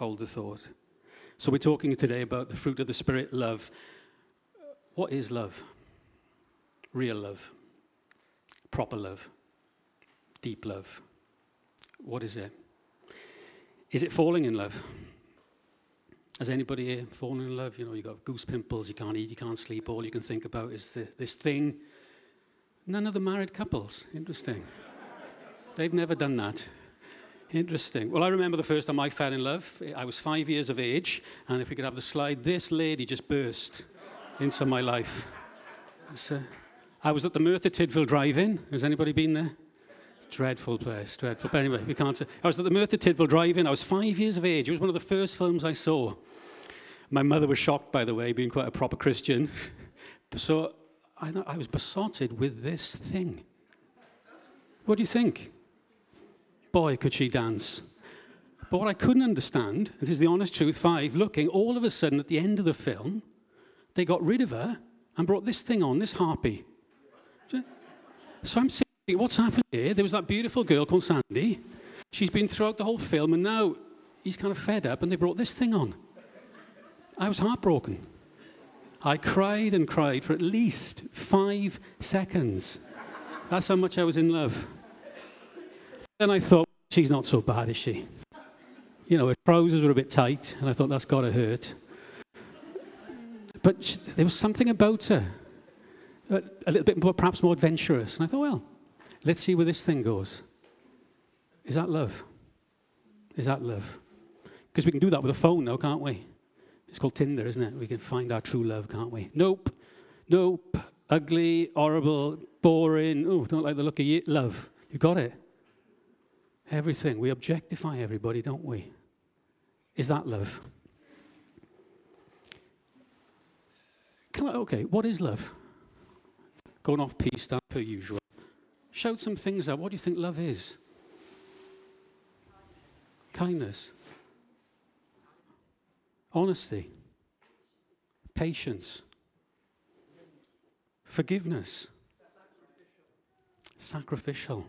hold the thought. So we're talking today about the fruit of the Spirit, love. What is love? Real love, proper love, deep love. What is it? Is it falling in love? Has anybody here fallen in love? You know, you've got goose pimples, you can't eat, you can't sleep, all you can think about is the, this thing. None of the married couples. Interesting. They've never done that. Interesting. Well, I remember the first time I fell in love. I was five years of age, and if we could have the slide, this lady just burst into my life. Uh, I was at the Merthyr Tydfil Drive-In. Has anybody been there? Dreadful place, dreadful. But anyway, we can't. Say. I was at the Merthyr Tydfil Drive-In. I was five years of age. It was one of the first films I saw. My mother was shocked, by the way, being quite a proper Christian. So I, I was besotted with this thing. What do you think? Boy, could she dance. But what I couldn't understand, this is the honest truth, five, looking, all of a sudden at the end of the film, they got rid of her and brought this thing on, this harpy. So I'm thinking, what's happened here? There was that beautiful girl called Sandy. She's been throughout the whole film, and now he's kind of fed up, and they brought this thing on. I was heartbroken. I cried and cried for at least five seconds. That's how much I was in love. Then I thought, she's not so bad, is she? You know, her trousers were a bit tight, and I thought, that's got to hurt. But she, there was something about her, a, a little bit more, perhaps more adventurous. And I thought, well, let's see where this thing goes. Is that love? Is that love? Because we can do that with a phone now, can't we? It's called Tinder, isn't it? We can find our true love, can't we? Nope. Nope. Ugly, horrible, boring. Oh, don't like the look of you. Love. You got it. Everything. We objectify everybody, don't we? Is that love? Can I, okay, what is love? Going off down per usual. Shout some things out. What do you think love is? Kindness honesty, patience, forgiveness, sacrificial,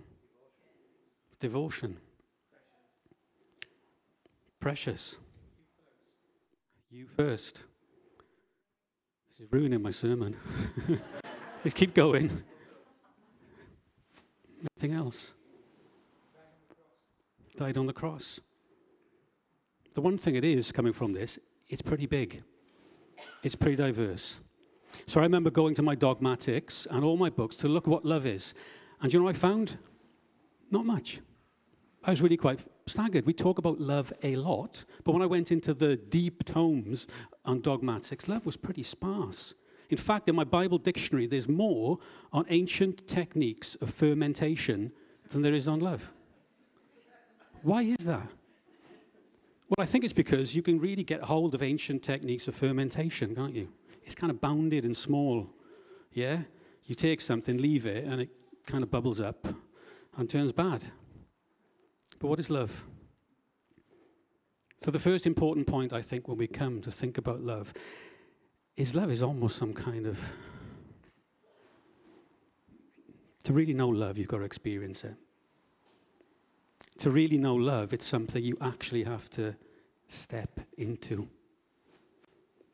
devotion, precious. You first. This is ruining my sermon. Let's keep going. Nothing else. Died on the cross. The one thing it is coming from this it's pretty big. It's pretty diverse. So I remember going to my dogmatics and all my books to look what love is. And you know what I found? Not much. I was really quite staggered. We talk about love a lot, but when I went into the deep tomes on dogmatics, love was pretty sparse. In fact, in my Bible dictionary, there's more on ancient techniques of fermentation than there is on love. Why is that? Well, I think it's because you can really get hold of ancient techniques of fermentation, can't you? It's kind of bounded and small. Yeah? You take something, leave it, and it kind of bubbles up and turns bad. But what is love? So, the first important point, I think, when we come to think about love, is love is almost some kind of. To really know love, you've got to experience it to really know love, it's something you actually have to step into.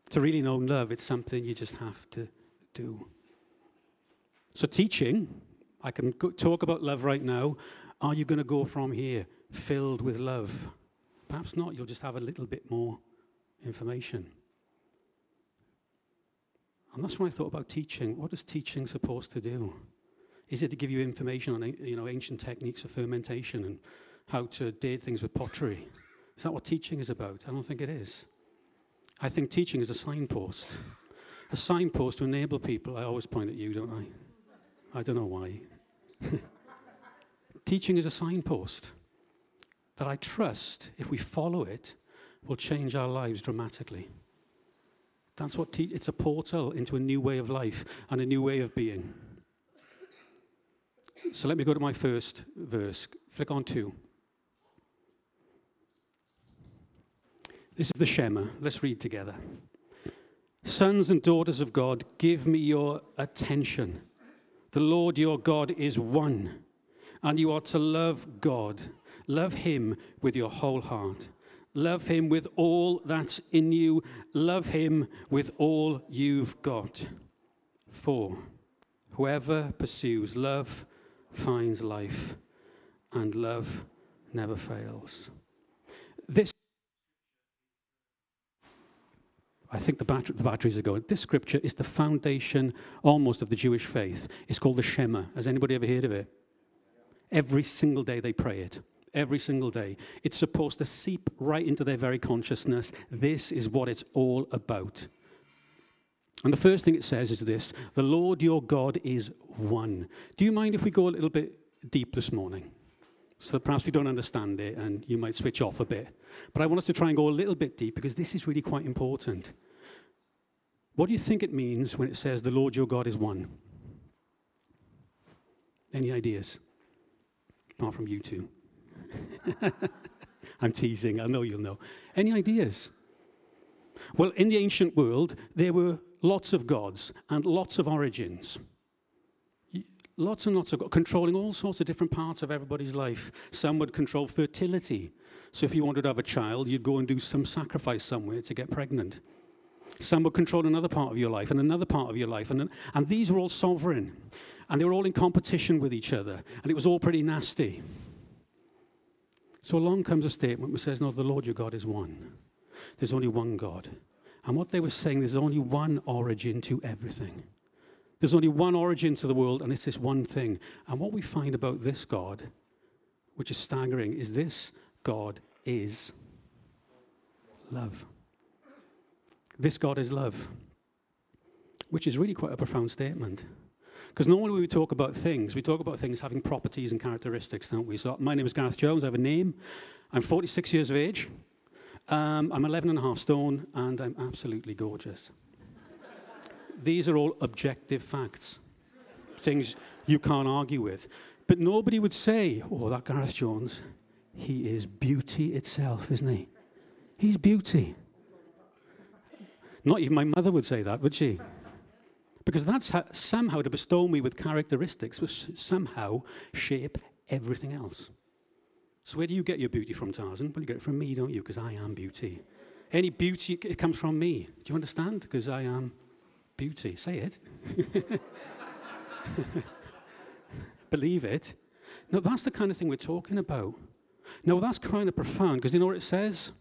To really know love, it's something you just have to do. So, teaching, I can talk about love right now. Are you going to go from here filled with love? Perhaps not. You'll just have a little bit more information. And that's when I thought about teaching. What is teaching supposed to do? Is it to give you information on you know, ancient techniques of fermentation and how to date things with pottery. Is that what teaching is about? I don't think it is. I think teaching is a signpost. A signpost to enable people. I always point at you, don't I? I don't know why. teaching is a signpost that I trust, if we follow it, will change our lives dramatically. That's what te- it's a portal into a new way of life and a new way of being. So let me go to my first verse. Flick on two. This is the Shema. Let's read together. Sons and daughters of God, give me your attention. The Lord your God is one, and you are to love God. Love him with your whole heart. Love him with all that's in you. Love him with all you've got. Four, whoever pursues love finds life, and love never fails. This, I think the, the batteries are going. This scripture is the foundation almost of the Jewish faith. It's called the Shema. Has anybody ever heard of it? Every single day they pray it. Every single day. It's supposed to seep right into their very consciousness. This is what it's all about. And the first thing it says is this The Lord your God is one. Do you mind if we go a little bit deep this morning? So that perhaps we don't understand it and you might switch off a bit. But I want us to try and go a little bit deep because this is really quite important. What do you think it means when it says the Lord your God is one? Any ideas? Apart from you two. I'm teasing, I know you'll know. Any ideas? Well, in the ancient world, there were lots of gods and lots of origins. Lots and lots of gods, controlling all sorts of different parts of everybody's life. Some would control fertility. So if you wanted to have a child, you'd go and do some sacrifice somewhere to get pregnant. Some would control another part of your life and another part of your life. And, and these were all sovereign. And they were all in competition with each other. And it was all pretty nasty. So along comes a statement which says, No, the Lord your God is one. There's only one God. And what they were saying, there's only one origin to everything. There's only one origin to the world, and it's this one thing. And what we find about this God, which is staggering, is this God is love. This God is love, which is really quite a profound statement. Because normally when we talk about things, we talk about things having properties and characteristics, don't we? So my name is Gareth Jones, I have a name. I'm 46 years of age. Um, I'm 11 and a half stone, and I'm absolutely gorgeous. These are all objective facts, things you can't argue with. But nobody would say, oh, that Gareth Jones, he is beauty itself, isn't he? He's beauty. Not even my mother would say that, would she? Because that's how, somehow to bestow me with characteristics which somehow shape everything else. So where do you get your beauty from, Tarzan? Well, you get it from me, don't you? Because I am beauty. Any beauty, it comes from me. Do you understand? Because I am beauty. Say it. Believe it. No, that's the kind of thing we're talking about. No, that's kind of profound because you know what it says?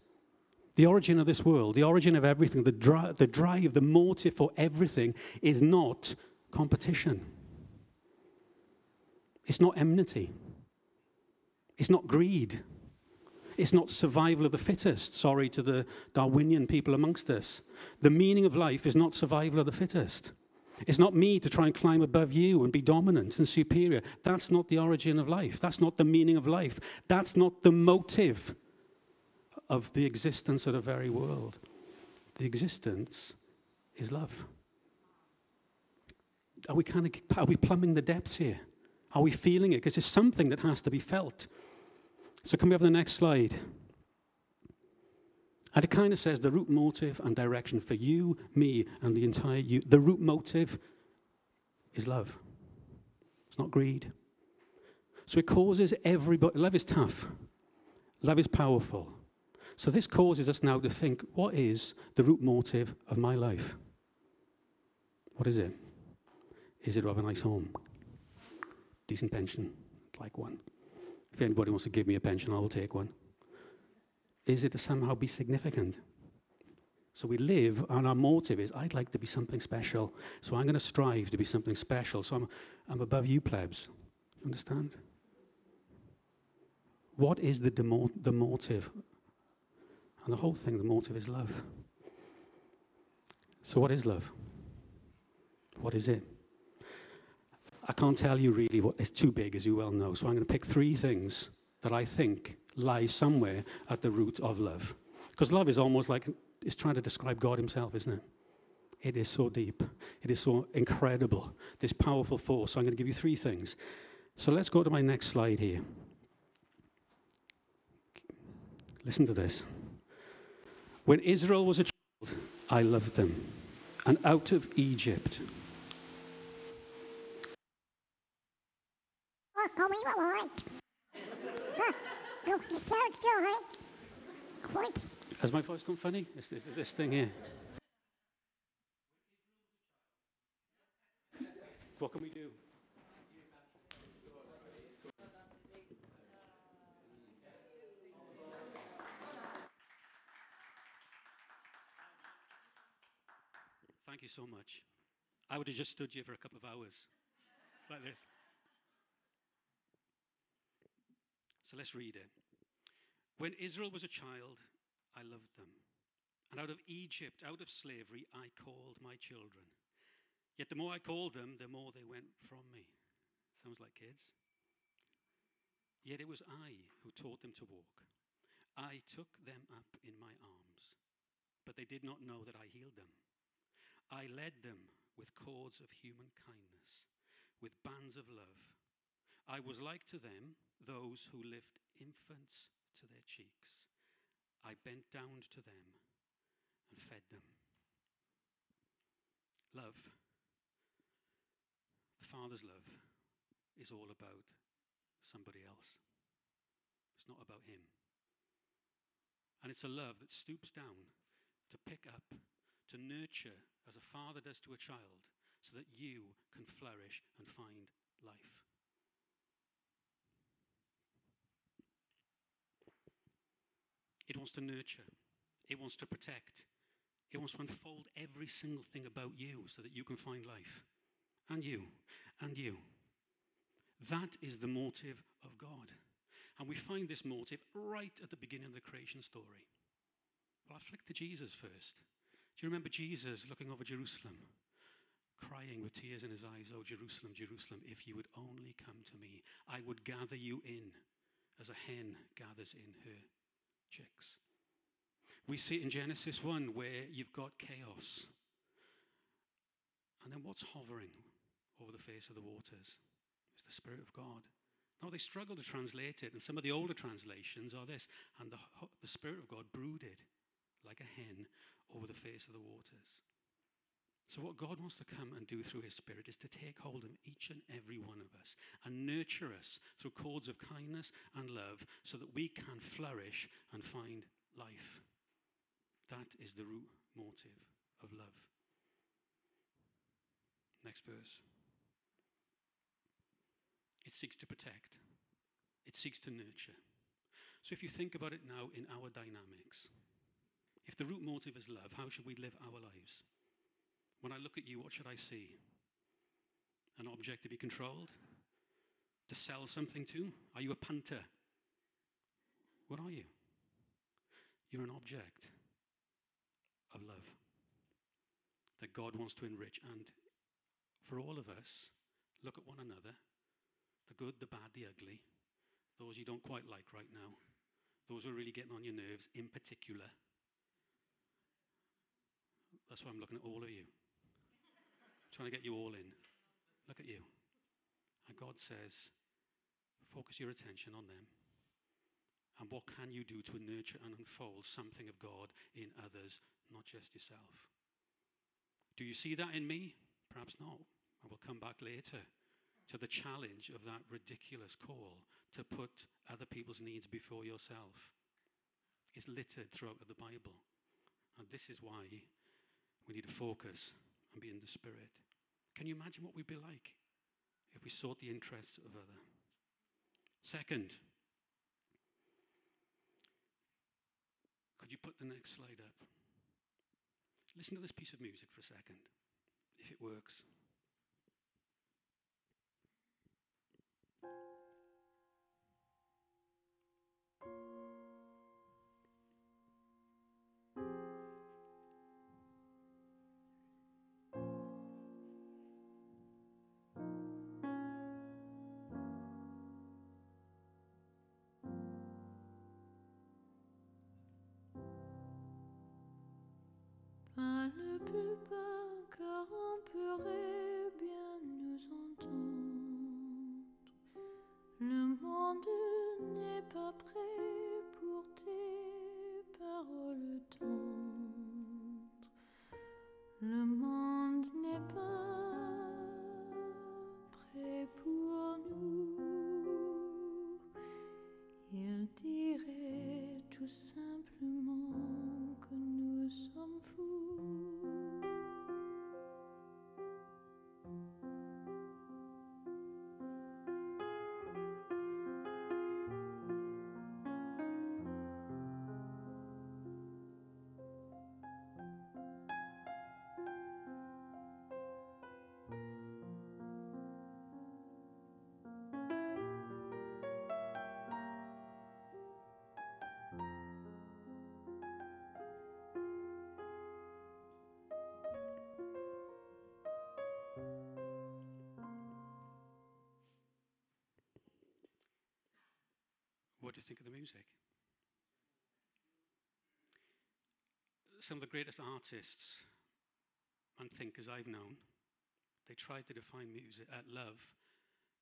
The origin of this world, the origin of everything, the, dri- the drive, the motive for everything is not competition. It's not enmity. It's not greed. It's not survival of the fittest. Sorry to the Darwinian people amongst us. The meaning of life is not survival of the fittest. It's not me to try and climb above you and be dominant and superior. That's not the origin of life. That's not the meaning of life. That's not the motive of the existence of the very world. The existence is love. Are we, kind of, are we plumbing the depths here? Are we feeling it? Because it's something that has to be felt. So, can we have the next slide? And it kind of says the root motive and direction for you, me, and the entire you. The root motive is love. It's not greed. So it causes everybody. Love is tough. Love is powerful. So this causes us now to think what is the root motive of my life? What is it? Is it to have a nice home? Decent pension? Like one. If anybody wants to give me a pension, I will take one. Is it to somehow be significant? So we live, and our motive is, I'd like to be something special, so I'm going to strive to be something special. So I'm, I'm above you, plebs. You understand? What is the, demo- the motive? And the whole thing, the motive is love. So, what is love? What is it? I can't tell you really what it's too big, as you well know. So I'm going to pick three things that I think lie somewhere at the root of love. Because love is almost like it's trying to describe God Himself, isn't it? It is so deep. It is so incredible. This powerful force. So I'm going to give you three things. So let's go to my next slide here. Listen to this. When Israel was a child, I loved them. And out of Egypt, Go so joy. Quite Has my voice gone funny? It's this, this thing here. What can we do? Thank you so much. I would have just stood here for a couple of hours like this. So let's read it. When Israel was a child, I loved them. And out of Egypt, out of slavery, I called my children. Yet the more I called them, the more they went from me. Sounds like kids. Yet it was I who taught them to walk. I took them up in my arms, but they did not know that I healed them. I led them with cords of human kindness, with bands of love. I was like to them those who lift infants to their cheeks. I bent down to them and fed them. Love, the Father's love, is all about somebody else. It's not about Him. And it's a love that stoops down to pick up, to nurture as a father does to a child, so that you can flourish and find life. It wants to nurture, it wants to protect, it wants to unfold every single thing about you so that you can find life. And you, and you. That is the motive of God. And we find this motive right at the beginning of the creation story. Well, I'll flick to Jesus first. Do you remember Jesus looking over Jerusalem, crying with tears in his eyes, Oh, Jerusalem, Jerusalem, if you would only come to me, I would gather you in as a hen gathers in her chicks. We see it in Genesis 1 where you've got chaos. And then what's hovering over the face of the waters? It's the Spirit of God. Now, they struggle to translate it, and some of the older translations are this and the, the Spirit of God brooded like a hen over the face of the waters. So, what God wants to come and do through His Spirit is to take hold of each and every one of us and nurture us through cords of kindness and love so that we can flourish and find life. That is the root motive of love. Next verse. It seeks to protect, it seeks to nurture. So, if you think about it now in our dynamics, the root motive is love, how should we live our lives? When I look at you, what should I see? An object to be controlled? To sell something to? Are you a punter? What are you? You're an object of love that God wants to enrich. And for all of us, look at one another the good, the bad, the ugly, those you don't quite like right now, those who are really getting on your nerves in particular. That's why I'm looking at all of you I'm trying to get you all in. Look at you. And God says, focus your attention on them. And what can you do to nurture and unfold something of God in others, not just yourself? Do you see that in me? Perhaps not. I will come back later to the challenge of that ridiculous call to put other people's needs before yourself. It's littered throughout the Bible. And this is why we need to focus and be in the Spirit. Can you imagine what we'd be like if we sought the interests of other? Second, could you put the next slide up? Listen to this piece of music for a second, if it works. You think of the music? Some of the greatest artists and thinkers I've known, they tried to define music, uh, love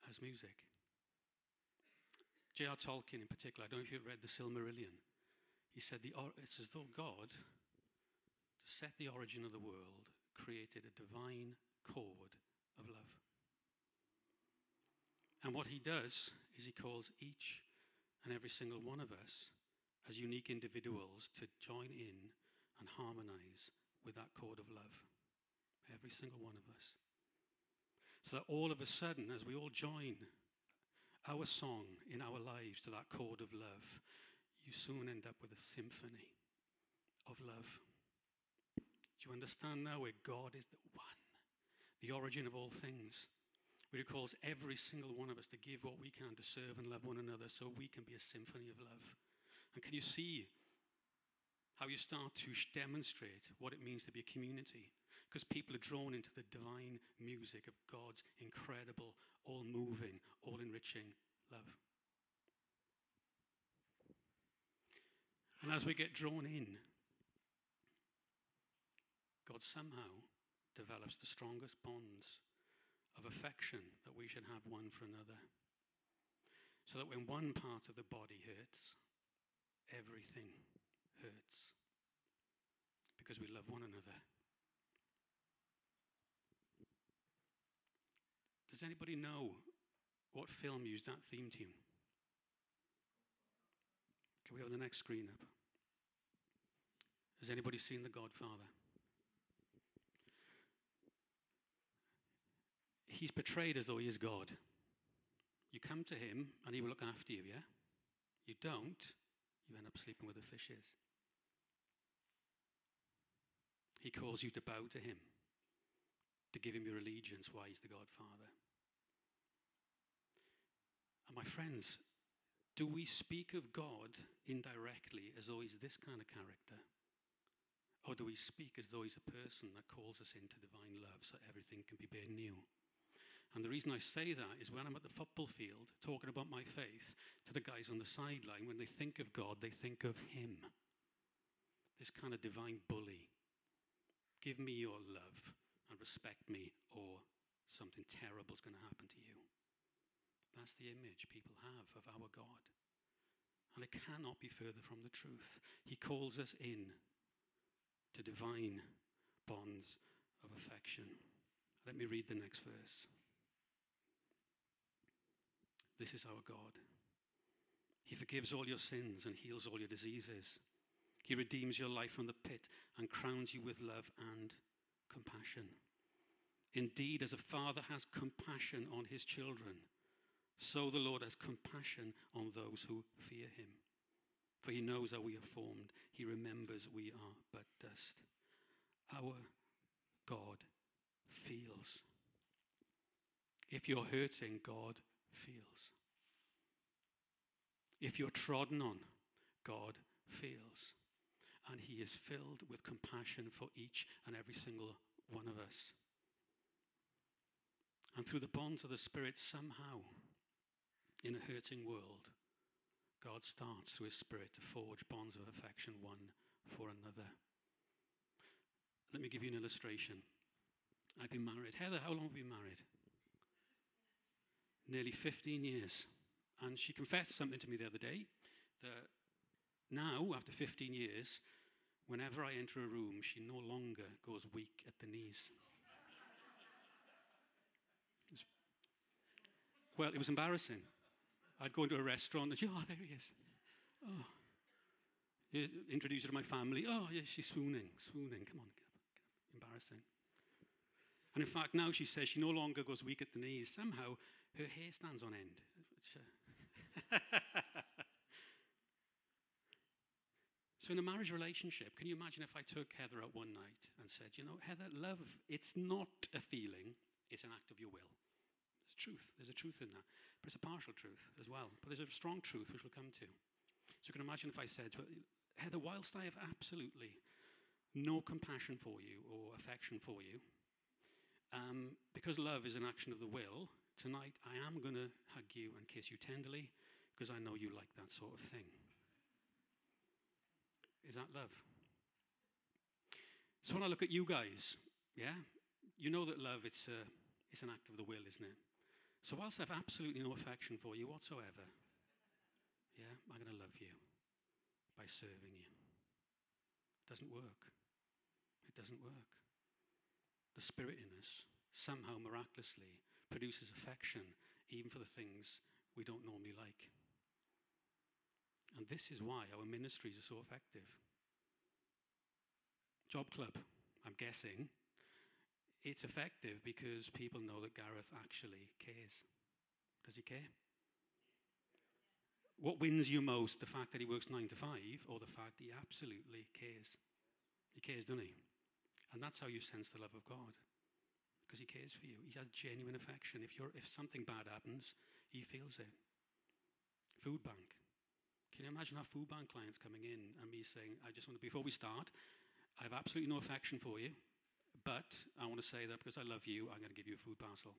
as music. J.R. Tolkien, in particular, I don't know if you've read The Silmarillion. He said the, it's as though God, to set the origin of the world, created a divine chord of love. And what he does is he calls each and every single one of us as unique individuals to join in and harmonize with that chord of love. Every single one of us. So that all of a sudden, as we all join our song in our lives to that chord of love, you soon end up with a symphony of love. Do you understand now where God is the one, the origin of all things? Where He calls every single one of us to give what we can to serve and love one another so we can be a symphony of love. And can you see how you start to demonstrate what it means to be a community? Because people are drawn into the divine music of God's incredible, all moving, all enriching love. And as we get drawn in, God somehow develops the strongest bonds of affection that we should have one for another. So that when one part of the body hurts, everything hurts. Because we love one another. Does anybody know what film used that theme tune? Can we have the next screen up? Has anybody seen The Godfather? He's portrayed as though he is God. You come to him and he will look after you, yeah? You don't, you end up sleeping with the fishes. He calls you to bow to him, to give him your allegiance while he's the Godfather. And my friends, do we speak of God indirectly as though he's this kind of character? Or do we speak as though he's a person that calls us into divine love so everything can be made new? And the reason I say that is when I'm at the football field talking about my faith to the guys on the sideline, when they think of God, they think of Him. This kind of divine bully. Give me your love and respect me, or something terrible is going to happen to you. That's the image people have of our God. And it cannot be further from the truth. He calls us in to divine bonds of affection. Let me read the next verse. This is our God. He forgives all your sins and heals all your diseases. He redeems your life from the pit and crowns you with love and compassion. Indeed, as a father has compassion on his children, so the Lord has compassion on those who fear him. For he knows how we are formed, he remembers we are but dust. Our God feels. If you're hurting, God feels. If you're trodden on, God feels. And he is filled with compassion for each and every single one of us. And through the bonds of the Spirit, somehow, in a hurting world, God starts through His Spirit to forge bonds of affection one for another. Let me give you an illustration. I've been married. Heather, how long have you been married? Nearly 15 years. And she confessed something to me the other day that now, after 15 years, whenever I enter a room, she no longer goes weak at the knees. well, it was embarrassing. I'd go into a restaurant and she, oh, there he is. Oh. Introduce her to my family. Oh, yeah, she's swooning, swooning. Come on, get up, get up. embarrassing. And in fact, now she says she no longer goes weak at the knees. Somehow her hair stands on end. So, in a marriage relationship, can you imagine if I took Heather out one night and said, You know, Heather, love, it's not a feeling, it's an act of your will. There's truth. There's a truth in that. But it's a partial truth as well. But there's a strong truth which we'll come to. So you can imagine if I said, Heather, whilst I have absolutely no compassion for you or affection for you, um, because love is an action of the will, tonight I am going to hug you and kiss you tenderly, because I know you like that sort of thing. Is that love? So when I look at you guys, yeah, you know that love, it's, a, it's an act of the will, isn't it? So whilst I have absolutely no affection for you whatsoever, yeah, I'm going to love you by serving you. It doesn't work. It doesn't work. The spirit in us somehow miraculously produces affection even for the things we don't normally like. And this is why our ministries are so effective. Job Club, I'm guessing, it's effective because people know that Gareth actually cares. Does he care? What wins you most, the fact that he works nine to five, or the fact that he absolutely cares? He cares, doesn't he? And that's how you sense the love of God. Because he cares for you. He has genuine affection. If, you're, if something bad happens, he feels it. Food bank. Can you imagine our food bank clients coming in and me saying, I just want to, before we start, I have absolutely no affection for you. But I want to say that because I love you, I'm going to give you a food parcel.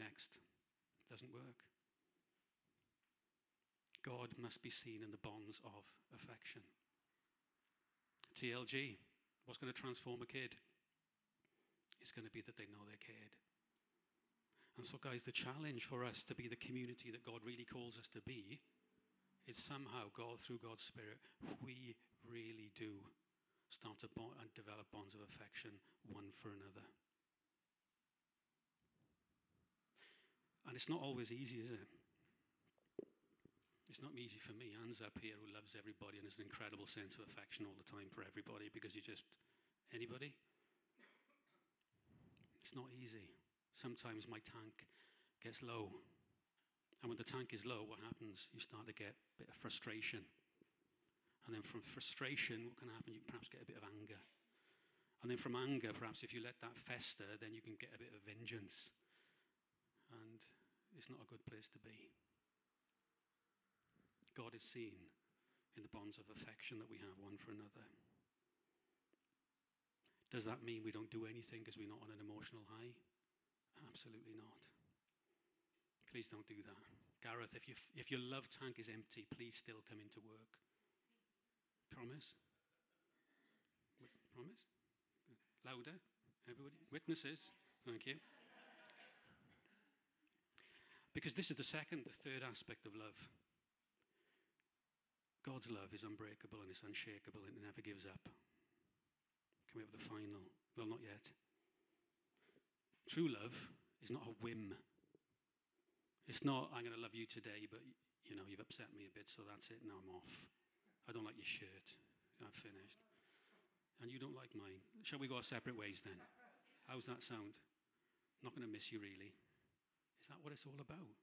Next. Doesn't work. God must be seen in the bonds of affection. TLG, what's going to transform a kid? It's going to be that they know they're cared. And so, guys, the challenge for us to be the community that God really calls us to be is somehow, God, through God's Spirit, we really do start to bond and uh, develop bonds of affection one for another. And it's not always easy, is it? It's not easy for me. Anne's up here who loves everybody and has an incredible sense of affection all the time for everybody because you just, anybody? It's not easy. Sometimes my tank gets low. And when the tank is low, what happens? You start to get a bit of frustration. And then from frustration, what can happen? You perhaps get a bit of anger. And then from anger, perhaps if you let that fester, then you can get a bit of vengeance. And it's not a good place to be. God is seen in the bonds of affection that we have one for another. Does that mean we don't do anything because we're not on an emotional high? Absolutely not. Please don't do that. Gareth, if, you, if your love tank is empty, please still come into work. Promise? Promise? Louder, everybody. Witnesses. Thank you. Because this is the second, the third aspect of love. God's love is unbreakable and it's unshakable and it never gives up. We have the final? Well, not yet. True love is not a whim. It's not, I'm going to love you today, but you know, you've upset me a bit, so that's it, now I'm off. I don't like your shirt. I've finished. And you don't like mine. Shall we go our separate ways then? How's that sound? Not going to miss you, really. Is that what it's all about?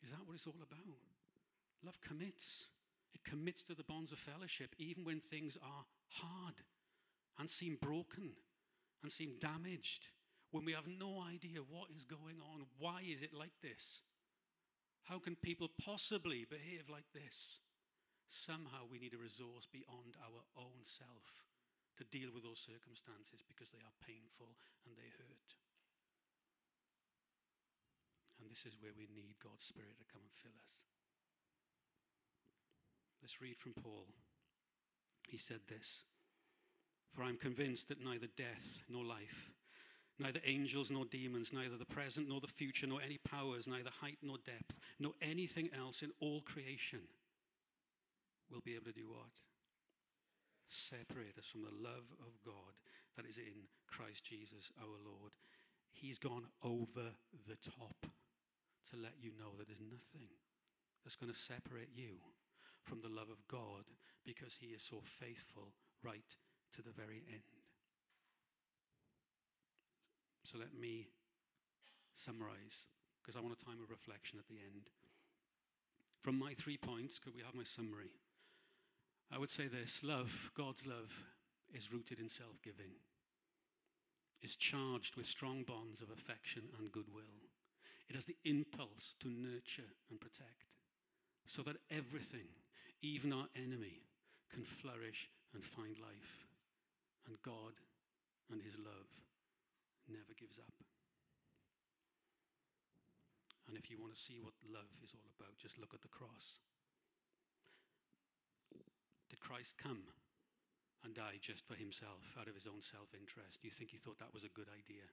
Is that what it's all about? Love commits. It commits to the bonds of fellowship, even when things are hard and seem broken and seem damaged, when we have no idea what is going on. Why is it like this? How can people possibly behave like this? Somehow we need a resource beyond our own self to deal with those circumstances because they are painful and they hurt. And this is where we need God's Spirit to come and fill us. Let's read from Paul. He said this For I'm convinced that neither death nor life, neither angels nor demons, neither the present nor the future, nor any powers, neither height nor depth, nor anything else in all creation will be able to do what? Separate us from the love of God that is in Christ Jesus our Lord. He's gone over the top to let you know that there's nothing that's going to separate you from the love of God because he is so faithful right to the very end. So let me summarize because I want a time of reflection at the end. From my three points, could we have my summary? I would say this love, God's love, is rooted in self giving, is charged with strong bonds of affection and goodwill. It has the impulse to nurture and protect so that everything, even our enemy, can flourish and find life. And God and His love never gives up. And if you want to see what love is all about, just look at the cross. Did Christ come and die just for himself, out of his own self interest? Do you think he thought that was a good idea?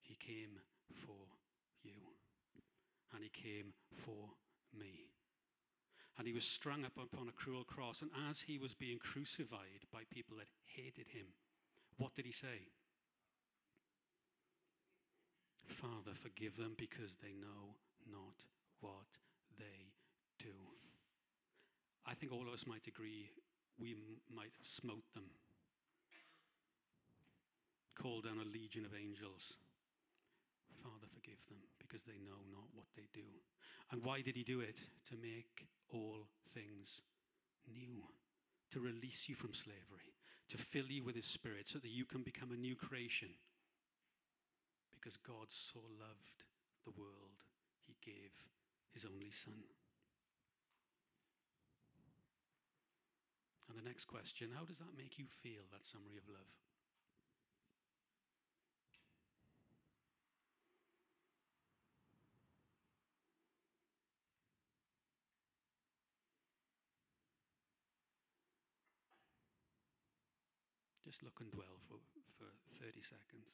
He came for you, and he came for me. And he was strung up upon a cruel cross. And as he was being crucified by people that hated him, what did he say? Father, forgive them because they know not what they do. I think all of us might agree we m- might have smote them, called down a legion of angels. Father, forgive them because they know not what they do. And why did he do it? To make all things new, to release you from slavery, to fill you with his spirit so that you can become a new creation. Because God so loved the world, he gave his only son. And the next question how does that make you feel, that summary of love? Just look and dwell for, for 30 seconds.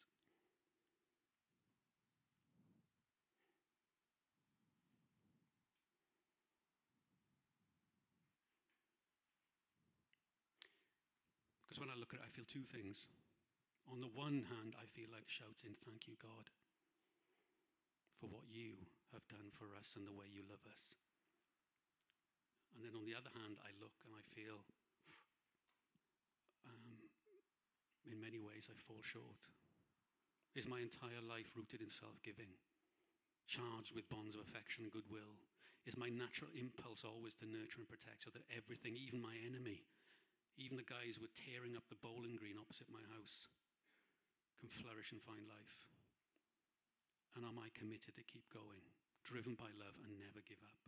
Because when I look at it, I feel two things. On the one hand, I feel like shouting, Thank you, God, for what you have done for us and the way you love us. And then on the other hand, I look and I feel, um, in many ways, I fall short. Is my entire life rooted in self giving, charged with bonds of affection and goodwill? Is my natural impulse always to nurture and protect so that everything, even my enemy, even the guys who are tearing up the bowling green opposite my house, can flourish and find life? And am I committed to keep going, driven by love and never give up?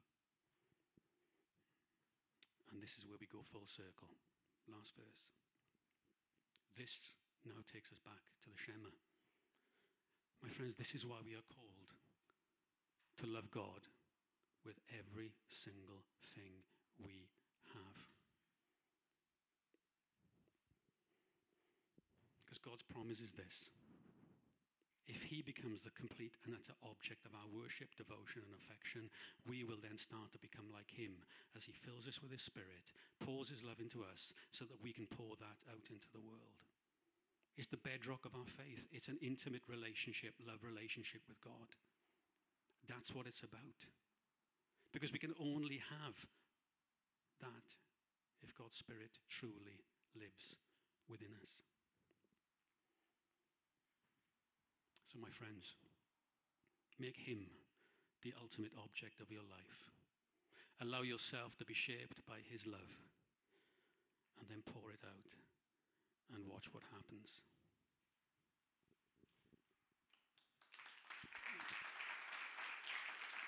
And this is where we go full circle. Last verse. This now takes us back to the Shema. My friends, this is why we are called to love God with every single thing we have. Because God's promise is this. If he becomes the complete and utter object of our worship, devotion, and affection, we will then start to become like him as he fills us with his spirit, pours his love into us so that we can pour that out into the world. It's the bedrock of our faith. It's an intimate relationship, love relationship with God. That's what it's about. Because we can only have that if God's Spirit truly lives within us. So, my friends, make Him the ultimate object of your life. Allow yourself to be shaped by His love and then pour it out and watch what happens.